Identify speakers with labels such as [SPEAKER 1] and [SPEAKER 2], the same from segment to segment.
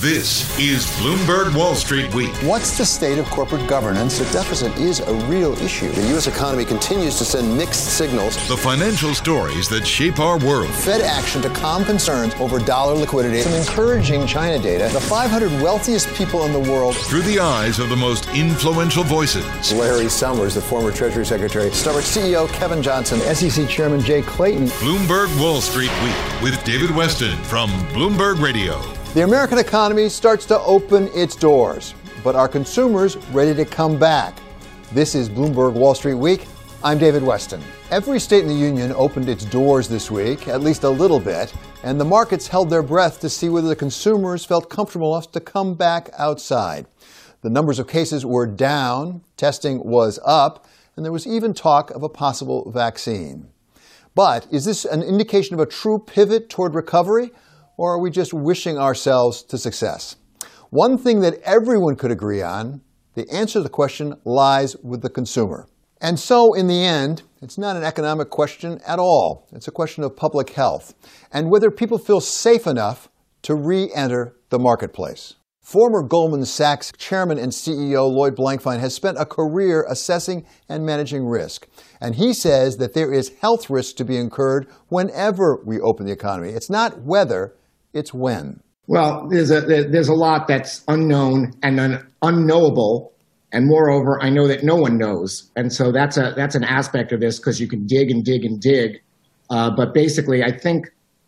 [SPEAKER 1] This is Bloomberg Wall Street Week.
[SPEAKER 2] What's the state of corporate governance? The deficit is a real issue. The U.S. economy continues to send mixed signals.
[SPEAKER 1] The financial stories that shape our world.
[SPEAKER 2] Fed action to calm concerns over dollar liquidity. Some encouraging China data. The 500 wealthiest people in the world.
[SPEAKER 1] Through the eyes of the most influential voices.
[SPEAKER 2] Larry Summers, the former Treasury Secretary. Starbucks CEO Kevin Johnson. SEC Chairman Jay Clayton.
[SPEAKER 1] Bloomberg Wall Street Week with David Westin from Bloomberg Radio.
[SPEAKER 2] The American economy starts to open its doors, but are consumers ready to come back? This is Bloomberg Wall Street Week. I'm David Westin. Every state in the union opened its doors this week, at least a little bit, and the markets held their breath to see whether the consumers felt comfortable enough to come back outside. The numbers of cases were down, testing was up, and there was even talk of a possible vaccine. But is this an indication of a true pivot toward recovery? Or are we just wishing ourselves to success? One thing that everyone could agree on the answer to the question lies with the consumer. And so, in the end, it's not an economic question at all. It's a question of public health and whether people feel safe enough to re enter the marketplace. Former Goldman Sachs chairman and CEO Lloyd Blankfein has spent a career assessing and managing risk. And he says that there is health risk to be incurred whenever we open the economy. It's not whether, it's when.
[SPEAKER 3] Well, there's a there's a lot that's unknown and un, unknowable, and moreover, I know that no one knows, and so that's a that's an aspect of this because you can dig and dig and dig, uh, but basically, I think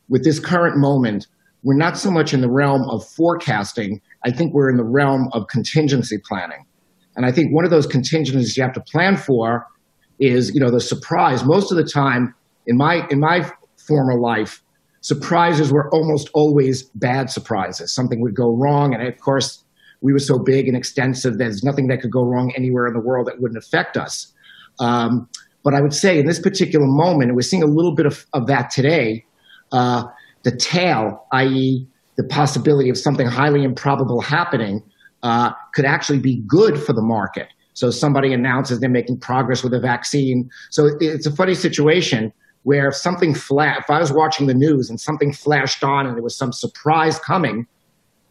[SPEAKER 3] with this current moment, we're not so much in the realm of forecasting. I think we're in the realm of contingency planning, and I think one of those contingencies you have to plan for is you know the surprise. Most of the time, in my in my former life, surprises were almost always bad surprises. Something would go wrong. And of course, we were so big and extensive, there's nothing that could go wrong anywhere in the world that wouldn't affect us. Um, but I would say in this particular moment, and we're seeing a little bit of, of that today, uh, the tail, i.e., the possibility of something highly improbable happening, uh, could actually be good for the market. So somebody announces they're making progress with a vaccine. So it's a funny situation where if something flat, if I was watching the news and something flashed on and there was some surprise coming,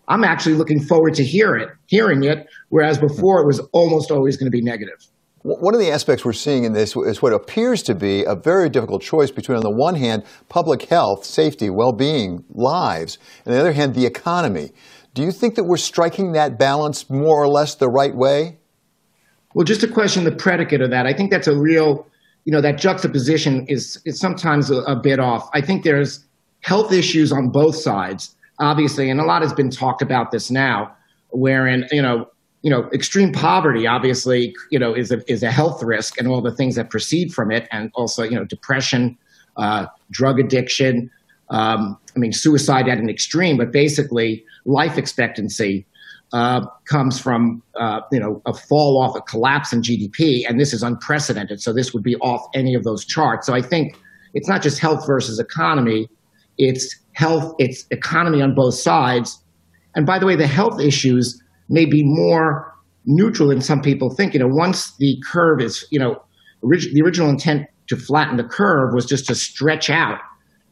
[SPEAKER 3] I'm actually looking forward to hear it, hearing it, whereas before it was almost always going to be negative.
[SPEAKER 2] One of the aspects we're seeing in this is what appears to be a very difficult choice between, on the one hand, public health, safety, well being, lives, and on the other hand, the economy. Do you think that we're striking that balance more or less the right way?
[SPEAKER 3] Well, just to question the predicate of that, I think that's a real you know, that juxtaposition is, is sometimes a, a bit off. I think there's health issues on both sides, obviously, and a lot has been talked about this now, wherein, you know, you know, extreme poverty obviously, you know, is a, is a health risk and all the things that proceed from it. And also, you know, depression, uh, drug addiction, um, I mean, suicide at an extreme, but basically life expectancy uh, comes from uh, you know a fall off, a collapse in GDP, and this is unprecedented. So this would be off any of those charts. So I think it's not just health versus economy; it's health, it's economy on both sides. And by the way, the health issues may be more neutral than some people think. You know, once the curve is, you know, orig- the original intent to flatten the curve was just to stretch out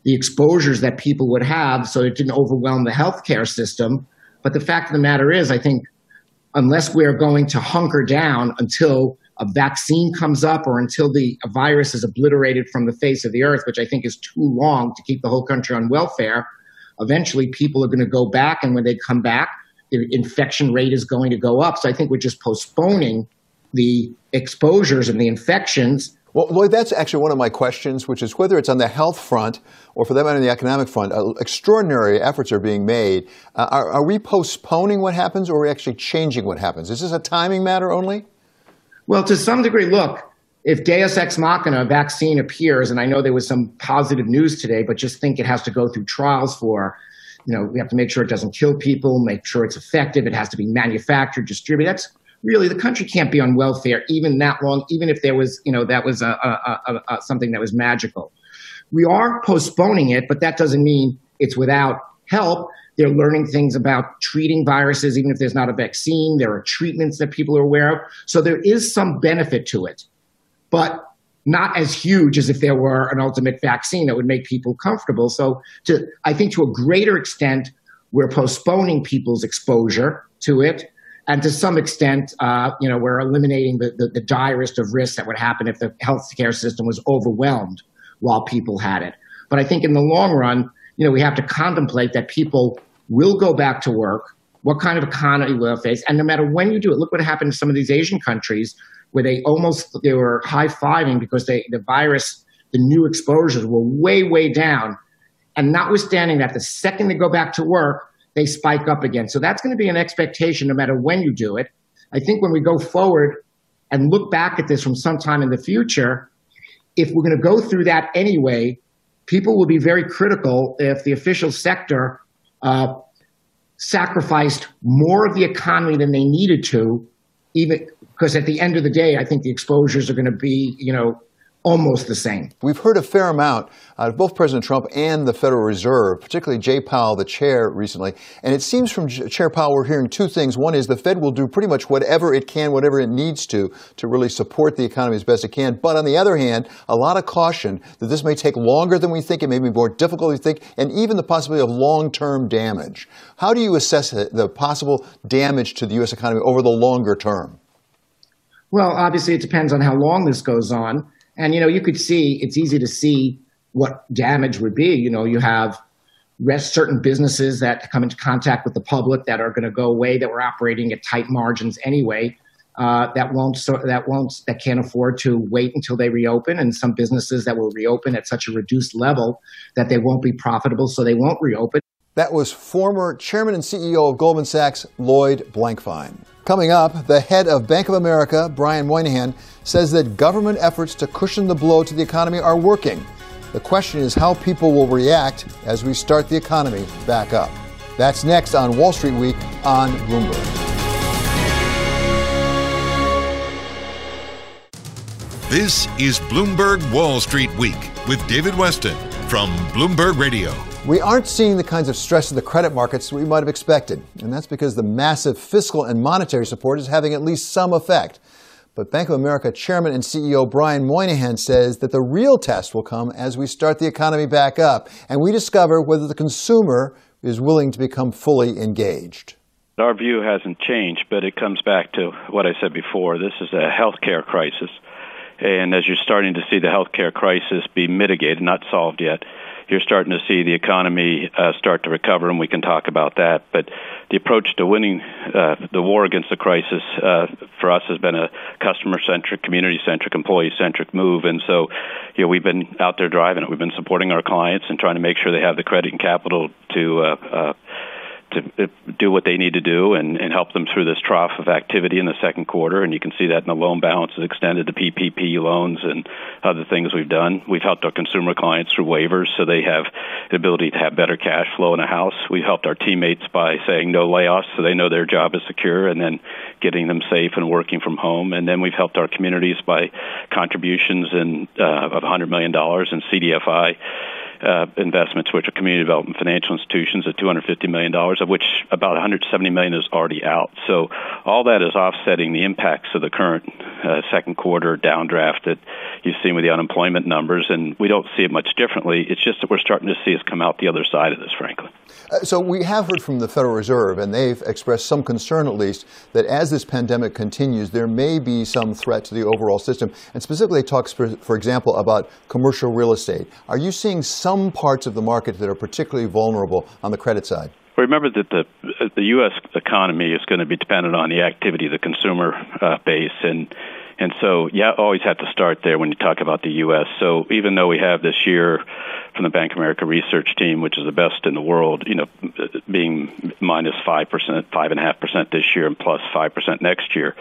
[SPEAKER 3] the exposures that people would have so it didn't overwhelm the healthcare system. But the fact of the matter is, I think unless we're going to hunker down until a vaccine comes up or until the virus is obliterated from the face of the earth, which I think is too long to keep the whole country on welfare, eventually people are going to go back. And when they come back, the infection rate is going to go up. So I think we're just postponing the exposures and the infections
[SPEAKER 2] well, Lloyd, that's actually one of my questions, which is whether it's on the health front or for that matter on the economic front, uh, extraordinary efforts are being made. Uh, are, are, we postponing what happens or are we actually changing what happens? Is this a timing matter only?
[SPEAKER 3] Well, to some degree, look, if Deus Ex Machina, vaccine appears, and I know there was some positive news today, but just think it has to go through trials for, you know, we have to make sure it doesn't kill people, make sure it's effective, it has to be manufactured, distributed. That's really the country can't be on welfare even that long, even if there was, you know, that was a, a, a, something that was magical. We are postponing it, but that doesn't mean it's without help. They're learning things about treating viruses, even if there's not a vaccine. There are treatments that people are aware of. So there is some benefit to it, but not as huge as if there were an ultimate vaccine that would make people comfortable. So to, I think to a greater extent, we're postponing people's exposure to it and to some extent, uh, you know, we're eliminating the, the, the direst of risks that would happen if the healthcare system was overwhelmed while people had it. But I think in the long run, you know, we have to contemplate that people will go back to work. What kind of economy will face? And no matter when you do it, look what happened in some of these Asian countries where they almost they were high fiving because they the virus, the new exposures were way way down. And notwithstanding that, the second they go back to work, they spike up again. So that's going to be an expectation no matter when you do it. I think when we go forward and look back at this from sometime in the future, if we're going to go through that anyway, people will be very critical if the official sector uh, sacrificed more of the economy than they needed to, even because at the end of the day, I think the exposures are going to be, you know, almost the same.
[SPEAKER 2] We've heard a fair amount out of both President Trump and the Federal Reserve, particularly Jay Powell, the chair, recently. And it seems from Chair Powell we're hearing two things. One is the Fed will do pretty much whatever it can, whatever it needs to, to really support the economy as best it can. But on the other hand, a lot of caution that this may take longer than we think, it may be more difficult than we think, and even the possibility of long-term damage. How do you assess the possible damage to the U.S. economy over the longer term?
[SPEAKER 3] Well, obviously, it depends on how long this goes on. And, you know, you could see, it's easy to see what damage would be. You know, you have rest certain businesses that come into contact with the public that are going to go away that were operating at tight margins anyway. Uh, that won't so, that won't that can't afford to wait until they reopen, and some businesses that will reopen at such a reduced level that they won't be profitable, so they won't reopen.
[SPEAKER 2] That was former chairman and CEO of Goldman Sachs, Lloyd Blankfein. Coming up, the head of Bank of America, Brian Moynihan, says that government efforts to cushion the blow to the economy are working. The question is how people will react as we start the economy back up. That's next on Wall Street Week on Bloomberg.
[SPEAKER 1] This is Bloomberg Wall Street Week with David Westin from Bloomberg Radio.
[SPEAKER 2] We aren't seeing the kinds of stress in the credit markets we might have expected, and that's because the massive fiscal and monetary support is having at least some effect. But Bank of America Chairman and CEO Brian Moynihan says that the real test will come as we start the economy back up and we discover whether the consumer is willing to become fully engaged.
[SPEAKER 4] Our view hasn't changed, but it comes back to what I said before. This is a healthcare crisis. And as you're starting to see the healthcare crisis be mitigated, not solved yet, you're starting to see the economy uh, start to recover, and we can talk about that. But the approach to winning uh, the war against the crisis uh, for us has been a customer-centric, community-centric, employee-centric move, and so you know we've been out there driving it. We've been supporting our clients and trying to make sure they have the credit and capital to. Uh, uh, to do what they need to do and, and help them through this trough of activity in the second quarter. And you can see that in the loan balances extended to PPP loans and other things we've done. We've helped our consumer clients through waivers so they have the ability to have better cash flow in a house. We've helped our teammates by saying no layoffs so they know their job is secure and then getting them safe and working from home. And then we've helped our communities by contributions in, uh, of $100 million in CDFI uh, investments, which are community development financial institutions, at 250 million dollars, of which about 170 million is already out. So all that is offsetting the impacts of the current uh, second quarter downdraft that you've seen with the unemployment numbers, and we don't see it much differently. It's just that we're starting to see us come out the other side of this, frankly.
[SPEAKER 2] Uh, so we have heard from the Federal Reserve, and they've expressed some concern, at least, that as this pandemic continues, there may be some threat to the overall system. And specifically, they talk, for, for example, about commercial real estate. Are you seeing some parts of the market that are particularly vulnerable on the credit side?
[SPEAKER 4] Remember that the the U.S. economy is going to be dependent on the activity of the consumer uh, base, and and so yeah, always have to start there when you talk about the U.S. So even though we have this year from the Bank of America research team, which is the best in the world, you know, being minus minus five percent, five and a half percent this year, and plus plus five percent next year.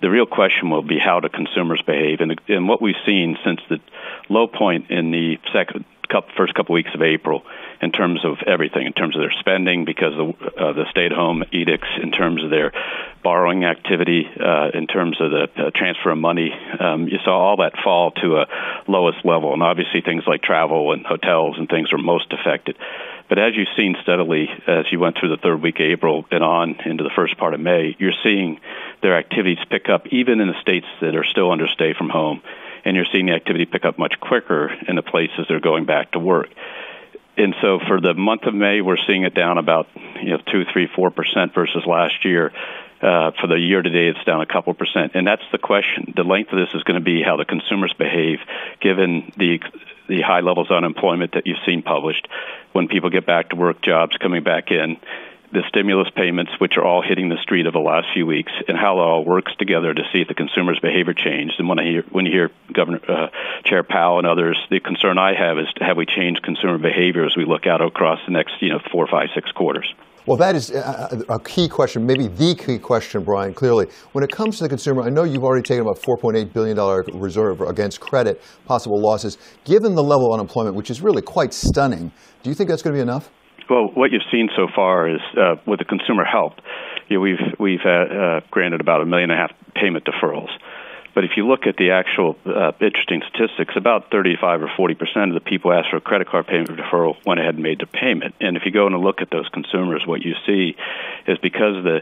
[SPEAKER 4] The real question will be how do consumers behave, and and what we've seen since the low point in the second couple, first couple weeks of April in terms of everything, in terms of their spending because of uh, the stay-at-home edicts, in terms of their borrowing activity, uh, in terms of the uh, transfer of money. Um, you saw all that fall to a lowest level, and obviously things like travel and hotels and things were most affected. But as you've seen steadily as you went through the third week of April and on into the first part of May, you're seeing their activities pick up even in the states that are still under stay from home and you're seeing the activity pick up much quicker in the places they're going back to work. And so for the month of May, we're seeing it down about you know two, three, four percent versus last year. Uh, for the year to date, it's down a couple percent, and that's the question. The length of this is going to be how the consumers behave, given the the high levels of unemployment that you've seen published. When people get back to work, jobs coming back in, the stimulus payments, which are all hitting the street over the last few weeks, and how it all works together to see if the consumer's behavior changed. And when I hear when you hear Governor uh, Chair Powell and others, the concern I have is have we changed consumer behavior as we look out across the next you know four, five, six quarters.
[SPEAKER 2] Well, that is a key question, maybe the key question, Brian, clearly. When it comes to the consumer, I know you've already taken about $4.8 billion reserve against credit, possible losses. Given the level of unemployment, which is really quite stunning, do you think that's going to be enough?
[SPEAKER 4] Well, what you've seen so far is uh, with the consumer help, you know, we've we've uh, uh, granted about a million and a half payment deferrals. But if you look at the actual uh, interesting statistics, about 35 or 40 percent of the people asked for a credit card payment deferral went ahead and made the payment. And if you go and look at those consumers, what you see is because the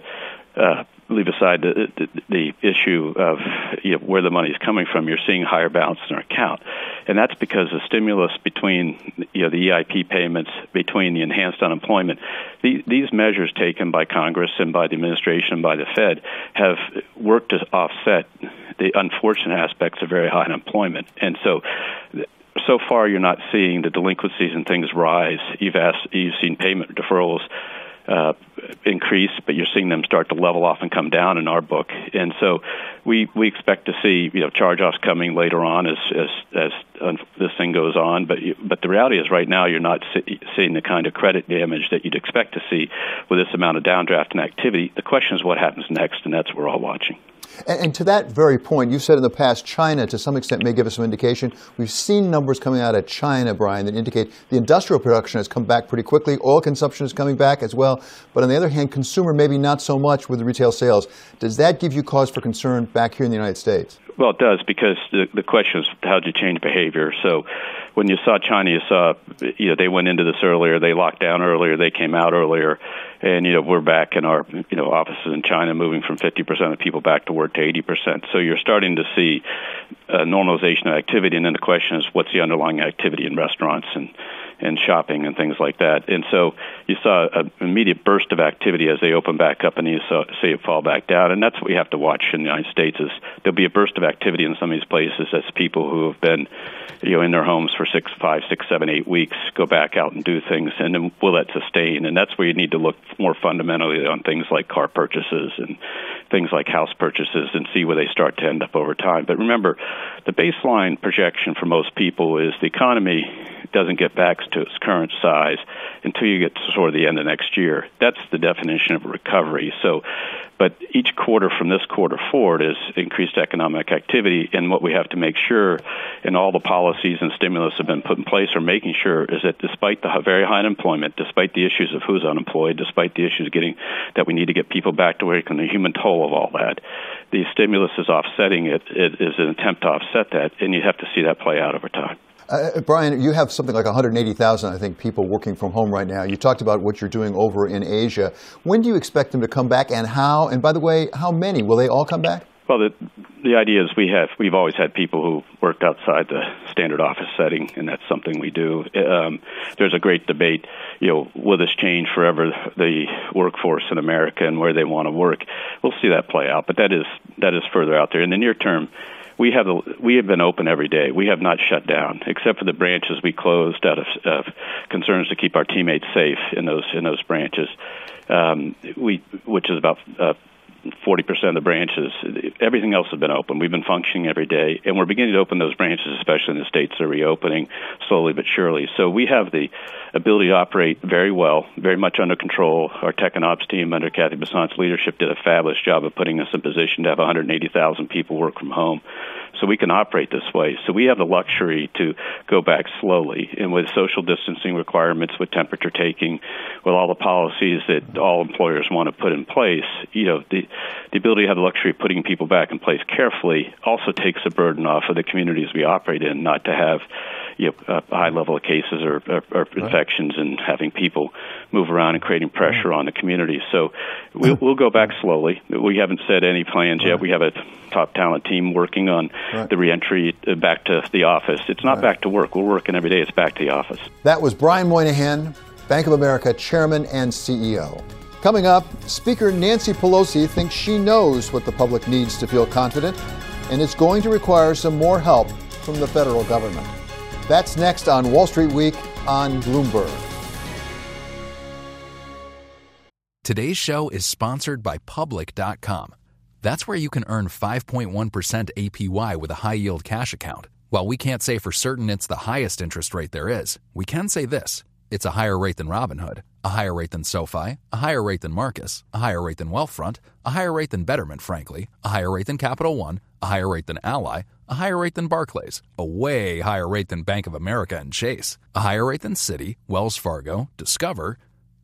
[SPEAKER 4] uh, leave aside the, the, the issue of you know, where the money is coming from, you're seeing higher balance in our account, and that's because the stimulus between you know the EIP payments, between the enhanced unemployment, the, these measures taken by Congress and by the administration, and by the Fed, have worked to offset the unfortunate aspects of very high unemployment, and so so far you're not seeing the delinquencies and things rise. You've asked, you've seen payment deferrals uh, increase, but you're seeing them start to level off and come down in our book. And so we we expect to see you know charge-offs coming later on as as as this thing goes on. But you, but the reality is right now you're not see, seeing the kind of credit damage that you'd expect to see with this amount of downdraft and activity. The question is what happens next, and that's what we're all watching.
[SPEAKER 2] And, and, to that very point, you've said in the past China, to some extent, may give us some indication. We've seen numbers coming out of China, Brian, that indicate the industrial production has come back pretty quickly. Oil consumption is coming back as well. But on the other hand, consumer maybe not so much with retail sales. Does that give you cause for concern back here in the United States?
[SPEAKER 4] Well, it does because the, the question is how do you change behavior? So when you saw China, you saw you know they went into this earlier, they locked down earlier, they came out earlier, and you know we're back in our you know offices in China, moving from 50% of people back to work to 80%. So you're starting to see a normalization of activity, and then the question is what's the underlying activity in restaurants? And and shopping and things like that. And so you saw an immediate burst of activity as they open back up, and you saw see it fall back down. And that's what we have to watch in the United States is there'll be a burst of activity in some of these places as people who have been you know in their homes for six, five, six, seven, eight weeks go back out and do things, and then will that sustain? And that's where you need to look more fundamentally on things like car purchases and things like house purchases and see where they start to end up over time. But remember, the baseline projection for most people is the economy doesn't get to its current size until you get to sort of the end of next year. That's the definition of recovery. So, but each quarter from this quarter forward is increased economic activity, and what we have to make sure, and all the policies and stimulus have been put in place, are making sure is that despite the very high unemployment, despite the issues of who's unemployed, despite the issues getting that we need to get people back to work and the human toll of all that, the stimulus is offsetting it. It is an attempt to offset that, and you have to see that play out over time.
[SPEAKER 2] Uh, Brian, you have something like 180,000, I think, people working from home right now. You talked about what you're doing over in Asia. When do you expect them to come back, and how? And by the way, how many? Will they all come back?
[SPEAKER 4] Well, the the idea is we have we've always had people who worked outside the standard office setting, and that's something we do. Um, there's a great debate, you know, will this change forever the workforce in America and where they want to work? We'll see that play out, but that is that is further out there in the near term we have a, we have been open every day. We have not shut down, except for the branches we closed out of, of concerns to keep our teammates safe in those in those branches. Um, we, which is about uh, 40% of the branches. Everything else has been open. We've been functioning every day, and we're beginning to open those branches, especially in the states that are reopening slowly but surely. So we have the ability to operate very well, very much under control. Our tech and ops team, under Cathy Bessant's leadership, did a fabulous job of putting us in position to have 180,000 people work from home so we can operate this way. So we have the luxury to go back slowly, and with social distancing requirements, with temperature taking, with all the policies that all employers want to put in place, you know, the the ability to have the luxury of putting people back in place carefully also takes the burden off of the communities we operate in, not to have you know, a high level of cases or, or, or infections and having people move around and creating pressure on the community. So we'll, we'll go back slowly. We haven't set any plans yet. We have a top talent team working on right. the reentry uh, back to the office. It's not right. back to work. We're working every day. It's back to the office.
[SPEAKER 2] That was Brian Moynihan, Bank of America chairman and CEO. Coming up, Speaker Nancy Pelosi thinks she knows what the public needs to feel confident, and it's going to require some more help from the federal government. That's next on Wall Street Week on Bloomberg.
[SPEAKER 5] Today's show is sponsored by Public.com. That's where you can earn 5.1% APY with a high yield cash account. While we can't say for certain it's the highest interest rate there is, we can say this it's a higher rate than Robinhood, a higher rate than SoFi, a higher rate than Marcus, a higher rate than Wealthfront, a higher rate than Betterment, frankly, a higher rate than Capital One, a higher rate than Ally, a higher rate than Barclays, a way higher rate than Bank of America and Chase, a higher rate than Citi, Wells Fargo, Discover,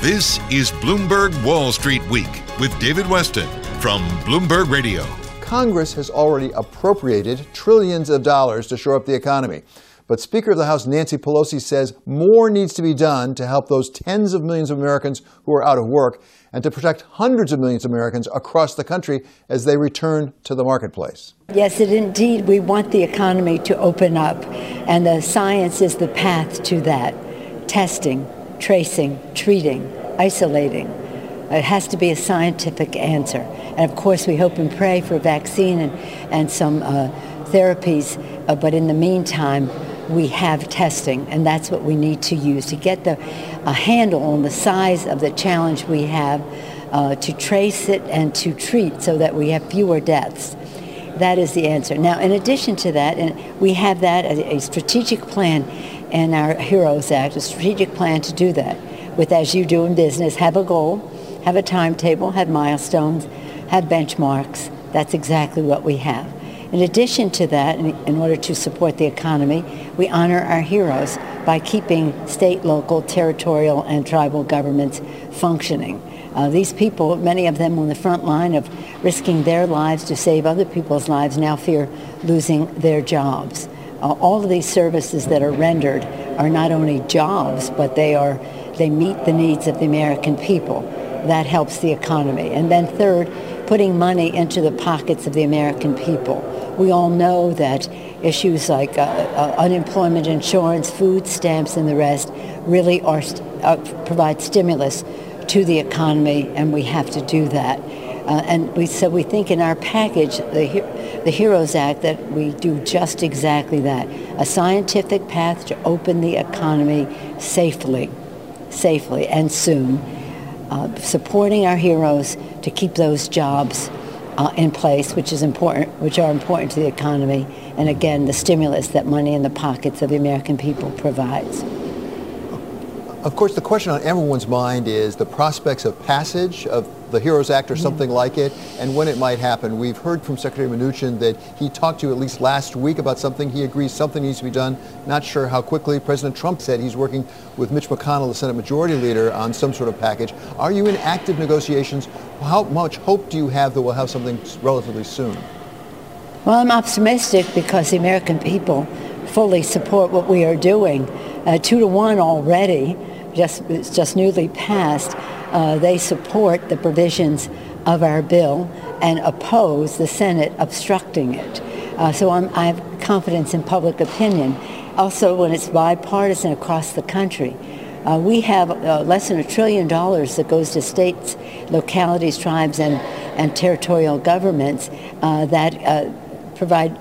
[SPEAKER 1] This is Bloomberg Wall Street Week with David Westin from Bloomberg Radio.
[SPEAKER 2] Congress has already appropriated trillions of dollars to shore up the economy. But Speaker of the House Nancy Pelosi says more needs to be done to help those tens of millions of Americans who are out of work and to protect hundreds of millions of Americans across the country as they return to the marketplace.
[SPEAKER 6] Yes, it indeed. We want the economy to open up, and the science is the path to that. Testing, tracing, treating, isolating. It has to be a scientific answer. And of course, we hope and pray for a vaccine and, and some uh, therapies, uh, but in the meantime, we have testing, and that's what we need to use to get the, a handle on the size of the challenge we have uh, to trace it and to treat so that we have fewer deaths. That is the answer. Now, in addition to that, and we have that as a strategic plan and our HEROES Act, a strategic plan to do that. With as you do in business, have a goal, have a timetable, have milestones, have benchmarks. That's exactly what we have. In addition to that, in, order to support the economy, we honor our heroes by keeping state, local, territorial, and tribal governments functioning. Uh, these people, many of them on the front line of risking their lives to save other people's lives, now fear losing their jobs. Uh, all of these services that are rendered are not only jobs, but they are they meet the needs of the American people. That helps the economy. And then third, putting money into the pockets of the American people. We all know that issues like uh, uh, unemployment insurance, food stamps, and the rest really are uh, provide stimulus to the economy, and we have to do that. Uh, and we, so we think in our package, the, the HEROES Act, that we do just exactly that. A scientific path to open the economy safely, safely and soon. Uh, supporting our heroes to keep those jobs uh, in place, which is important, which are important to the economy, and again, the stimulus that money in the pockets of the American people provides.
[SPEAKER 2] Of course, the question on everyone's mind is the prospects of passage of the HEROES Act or something yeah. like it, and when it might happen. We've heard from Secretary Mnuchin that he talked to you at least last week about something. He agrees something needs to be done. Not sure how quickly. President Trump said he's working with Mitch McConnell, the Senate Majority Leader, on some sort of package. Are you in active negotiations? How much hope do you have that we'll have something relatively soon?
[SPEAKER 6] Well, I'm optimistic because the American people fully support what we are doing. Uh, two to one already just, just newly passed, uh, they support the provisions of our bill and oppose the Senate obstructing it. Uh, so I'm, i have confidence in public opinion. Also, when it's bipartisan across the country, uh, we have uh, less than a trillion dollars that goes to states, localities, tribes, and, and territorial governments uh, that uh, provide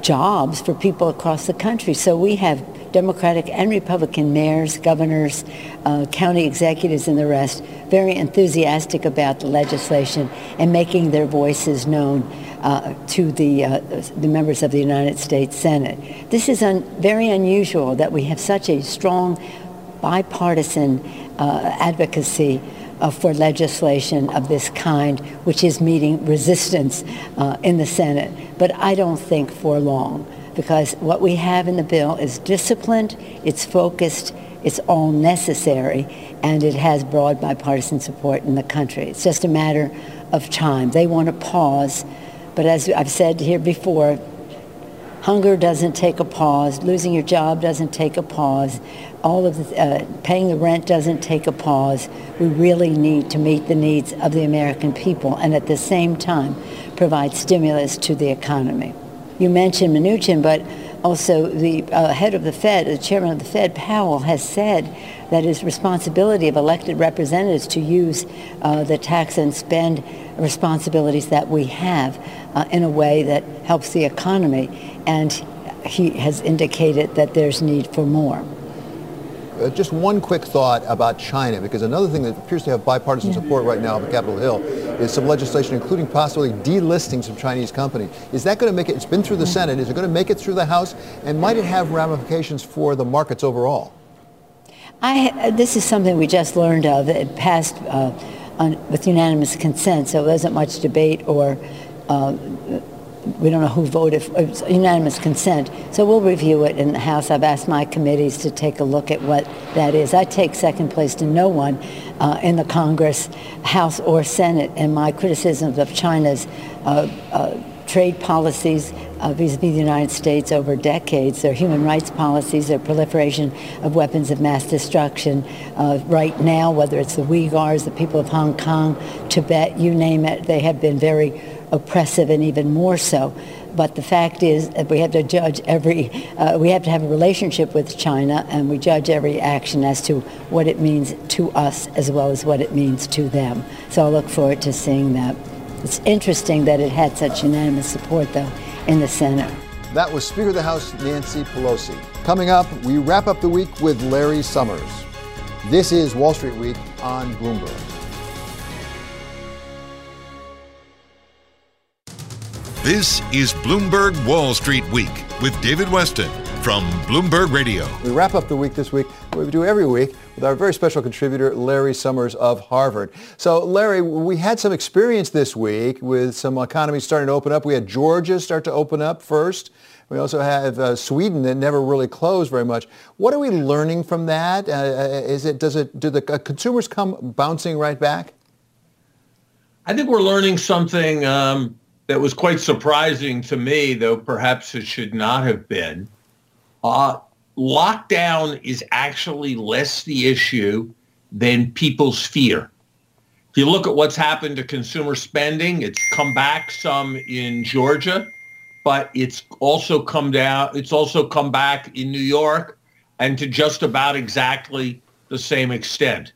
[SPEAKER 6] jobs for people across the country. So we have Democratic and Republican mayors, governors, uh, county executives, and the rest very enthusiastic about the legislation and making their voices known uh, to the, uh, the members of the United States Senate. This is un- very unusual that we have such a strong bipartisan uh, advocacy uh, for legislation of this kind, which is meeting resistance uh, in the Senate. But I don't think for long because what we have in the bill is disciplined, it's focused, it's all necessary, and it has broad bipartisan support in the country. It's just a matter of time. They want to pause, but as I've said here before, hunger doesn't take a pause, losing your job doesn't take a pause, all of the, uh, paying the rent doesn't take a pause. We really need to meet the needs of the American people and at the same time provide stimulus to the economy you mentioned Mnuchin, but also the uh, head of the Fed, the chairman of the Fed, Powell, has said that it is responsibility of elected representatives to use uh, the tax and spend responsibilities that we have uh, in a way that helps the economy. And he has indicated that there's need for more.
[SPEAKER 2] Uh, just one quick thought about China, because another thing that appears to have bipartisan support right now on Capitol Hill is some legislation, including possibly delisting some Chinese companies. Is that going to make it? It's been through the Senate. Is it going to make it through the House? And might it have ramifications for the markets overall?
[SPEAKER 6] I, uh, this is something we just learned of. It passed uh, on, with unanimous consent, so it wasn't much debate or uh, we don't know who voted, it's unanimous consent. So we'll review it in the House. I've asked my committees to take a look at what that is. I take second place to no one uh, in the Congress, House or Senate, and my criticisms of China's uh, uh, trade policies uh, vis-a-vis the United States over decades, their human rights policies, their proliferation of weapons of mass destruction. Uh, right now, whether it's the Uyghurs, the people of Hong Kong, Tibet, you name it, they have been very oppressive and even more so. But the fact is that we have to judge every, uh, we have to have a relationship with China and we judge every action as to what it means to us as well as what it means to them. So I look forward to seeing that. It's interesting that it had such unanimous support, though, in the Senate.
[SPEAKER 2] That was Speaker of the House Nancy Pelosi. Coming up, we wrap up the week with Larry Summers. This is Wall Street Week on Bloomberg.
[SPEAKER 1] This is Bloomberg Wall Street Week with David Westin from Bloomberg Radio.
[SPEAKER 2] We wrap up the week this week, we do every week, with our very special contributor, Larry Summers of Harvard. So, Larry, we had some experience this week with some economies starting to open up. We had Georgia start to open up first. We also have uh, Sweden that never really closed very much. What are we learning from that? Uh, uh is it does it do the uh, consumers come bouncing right back?
[SPEAKER 7] I think we're learning something um, that was quite surprising to me, though perhaps it should not have been. Uh, lockdown is actually less the issue than people's fear. If you look at what's happened to consumer spending, it's come back some in Georgia, but it's also come down. It's also come back in New York, and to just about exactly the same extent.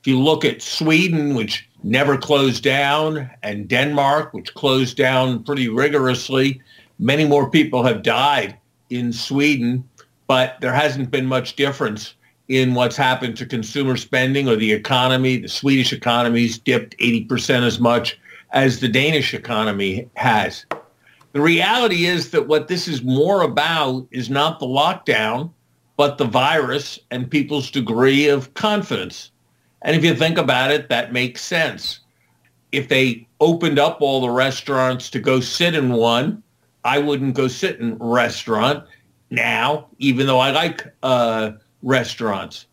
[SPEAKER 7] If you look at Sweden, which never closed down, and Denmark, which closed down pretty rigorously, many more people have died in Sweden, but there hasn't been much difference in what's happened to consumer spending or the economy. The Swedish economy's dipped 80% as much as the Danish economy has. The reality is that what this is more about is not the lockdown, but the virus and people's degree of confidence. And if you think about it, that makes sense. If they opened up all the restaurants to go sit in one, I wouldn't go sit in a restaurant now, even though I like uh, restaurants.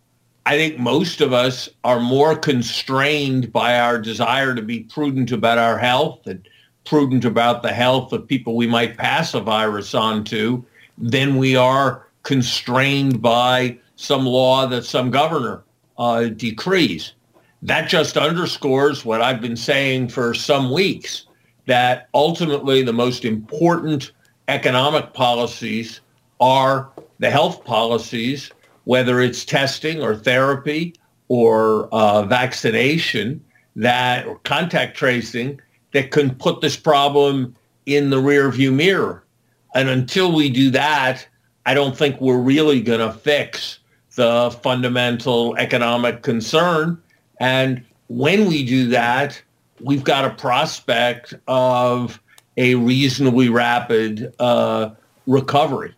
[SPEAKER 7] I think most of us are more constrained by our desire to be prudent about our health and prudent about the health of people we might pass a virus on to than we are constrained by some law that some governor uh, decrees. That just underscores what I've been saying for some weeks, that ultimately the most important economic policies are the health policies, whether it's testing or therapy or uh, vaccination that or contact tracing that can put this problem in the rearview mirror. And until we do that, I don't think we're really going to fix the fundamental economic concern. And when we do that, we've got a prospect of a reasonably rapid uh, recovery.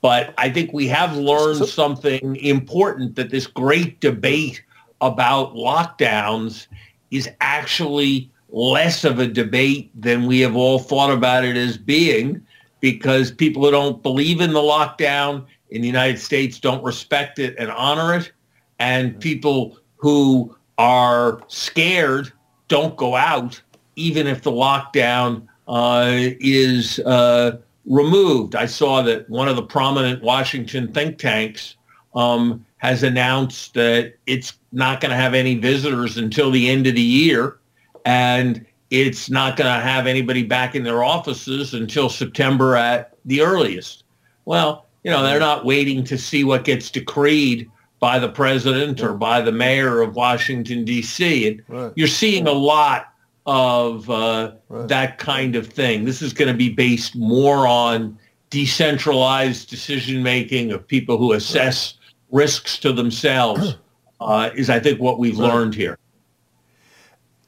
[SPEAKER 7] But I think we have learned something important that this great debate about lockdowns is actually less of a debate than we have all thought about it as being because people who don't believe in the lockdown in the United States don't respect it and honor it. And people who are scared don't go out, even if the lockdown uh, is uh, removed. I saw that one of the prominent Washington think tanks um, has announced that it's not going to have any visitors until the end of the year. And it's not going to have anybody back in their offices until September at the earliest. Well, you know, they're not waiting to see what gets decreed by the president or by the mayor of Washington, D.C. And right. you're seeing a lot of uh, right. that kind of thing. This is going to be based more on decentralized decision making of people who assess right. risks to themselves uh, is, I think, what we've learned here.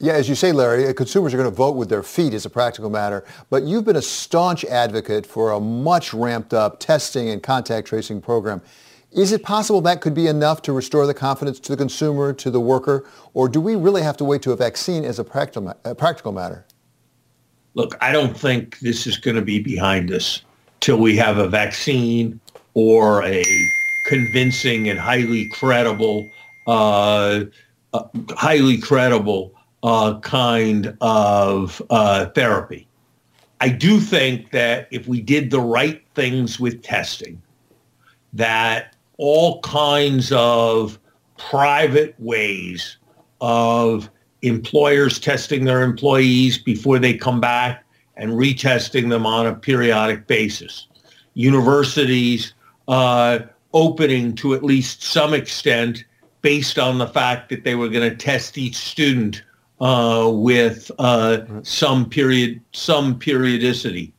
[SPEAKER 2] Yeah, as you say, Larry, uh, consumers are going to vote with their feet as a practical matter, but you've been a staunch advocate for a much ramped up testing and contact tracing program. Is it possible that could be enough to restore the confidence to the consumer, to the worker, or do we really have to wait to a vaccine as a practical, a practical matter?
[SPEAKER 7] Look, I don't think this is going to be behind us till we have a vaccine or a convincing and highly credible, uh, uh, highly credible uh, kind of uh, therapy. I do think that if we did the right things with testing, that all kinds of private ways of employers testing their employees before they come back and retesting them on a periodic basis. Universities uh, opening to at least some extent based on the fact that they were going to test each student uh, with uh, some period, some periodicity.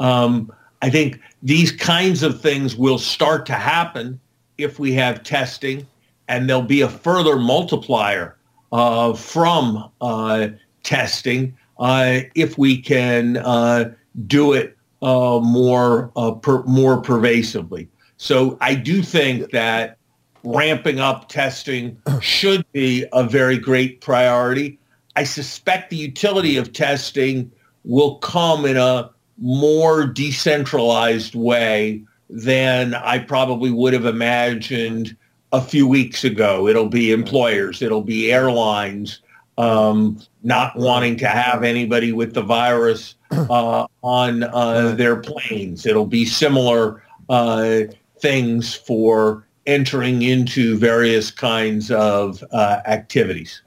[SPEAKER 7] Um, I think these kinds of things will start to happen if we have testing, and there'll be a further multiplier uh, from uh, testing uh, if we can uh, do it more per, more pervasively. So I do think that ramping up testing should be a very great priority. I suspect the utility of testing will come in a more decentralized way than I probably would have imagined a few weeks ago. It'll be employers, it'll be airlines um, not wanting to have anybody with the virus uh, on uh, their planes. It'll be similar uh, things for entering into various kinds of uh, activities.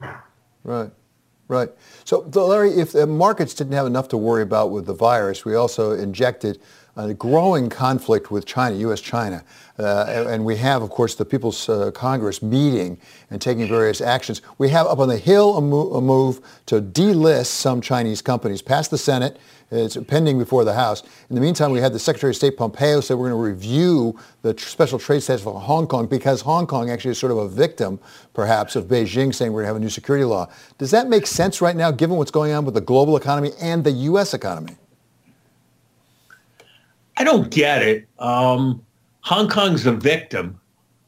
[SPEAKER 2] Right, right. So, Larry, if the markets didn't have enough to worry about with the virus, we also injected a growing conflict with China, U.S.-China. Uh, and we have, of course, the People's uh, Congress meeting and taking various actions. We have up on the Hill a, mo- a move to delist some Chinese companies, past the Senate. It's pending before the House. In the meantime, we had the Secretary of State Pompeo say we're going to review the tr- special trade status for Hong Kong because Hong Kong actually is sort of a victim, perhaps, of Beijing saying we're going to have a new security law. Does that make sense right now, given what's going on with the global economy and the U.S. economy?
[SPEAKER 7] I don't get it. Um, Hong Kong's a victim,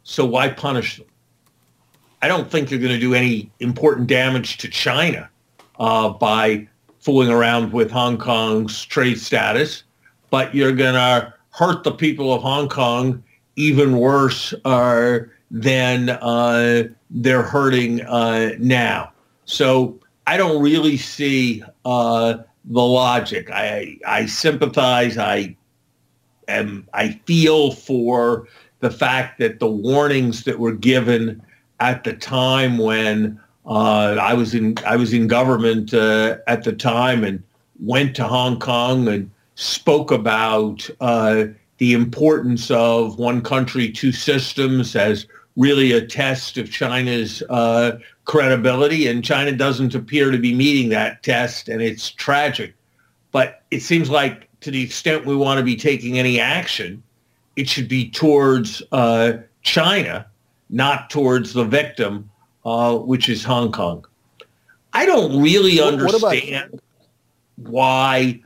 [SPEAKER 7] so why punish them? I don't think you're going to do any important damage to China uh, by fooling around with Hong Kong's trade status, but you're going to hurt the people of Hong Kong even worse uh, than uh, they're hurting uh, now. So I don't really see uh, the logic. I I sympathize. I am I feel for the fact that the warnings that were given at the time when uh, I was in I was in government uh, at the time and went to Hong Kong and spoke about uh, the importance of one country, two systems as really a test of China's uh, credibility. And China doesn't appear to be meeting that test, and it's tragic. But it seems like to the extent we want to be taking any action, it should be towards uh, China, not towards the victim, uh, which is Hong Kong. I don't really what, understand what why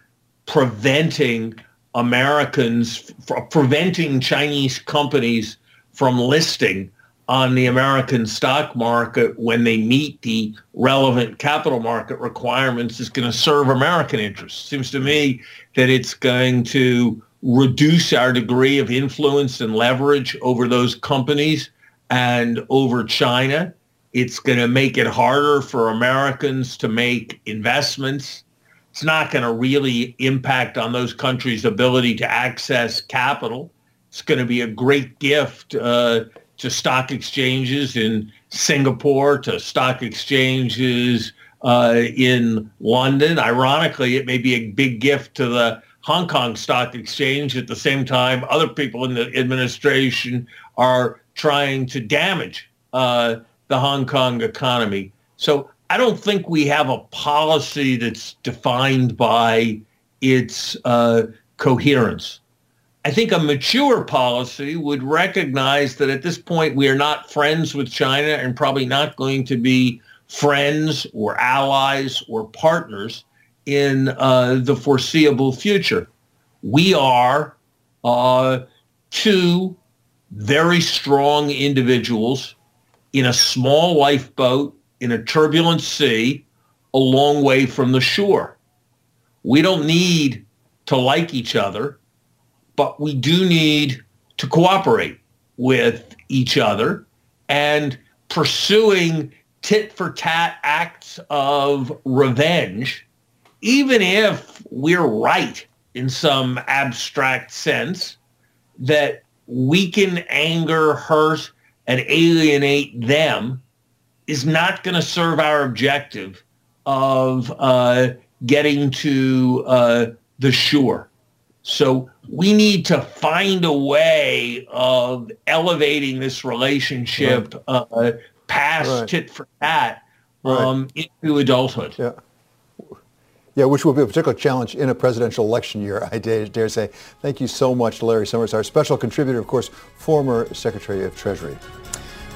[SPEAKER 7] preventing Americans, preventing Chinese companies from listing on the American stock market when they meet the relevant capital market requirements is going to serve American interests. Seems to me that it's going to reduce our degree of influence and leverage over those companies and over China. It's going to make it harder for Americans to make investments. It's not going to really impact on those countries' ability to access capital. It's going to be a great gift uh, to stock exchanges in Singapore, to stock exchanges uh, in London. Ironically, it may be a big gift to the Hong Kong Stock Exchange. At the same time, other people in the administration are trying to damage uh, the Hong Kong economy. So I don't think we have a policy that's defined by its uh, coherence. I think a mature policy would recognize that at this point we are not friends with China and probably not going to be friends or allies or partners in uh, the foreseeable future. We are uh, two very strong individuals in a small lifeboat in a turbulent sea a long way from the shore. We don't need to like each other but we do need to cooperate with each other and pursuing tit for tat acts of revenge, even if we're right in some abstract sense, that weaken, anger, hurt, and alienate them is not going to serve our objective of uh, getting to uh, the shore. So we need to find a way of elevating this relationship right. uh, past right. tit for tat um, right. into adulthood.
[SPEAKER 2] Yeah. Yeah, which will be a particular challenge in a presidential election year, I dare, dare say. Thank you so much, Larry Summers, our special contributor, of course, former Secretary of Treasury.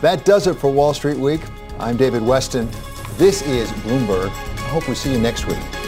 [SPEAKER 2] That does it for Wall Street Week. I'm David Westin. This is Bloomberg. I hope we see you next week.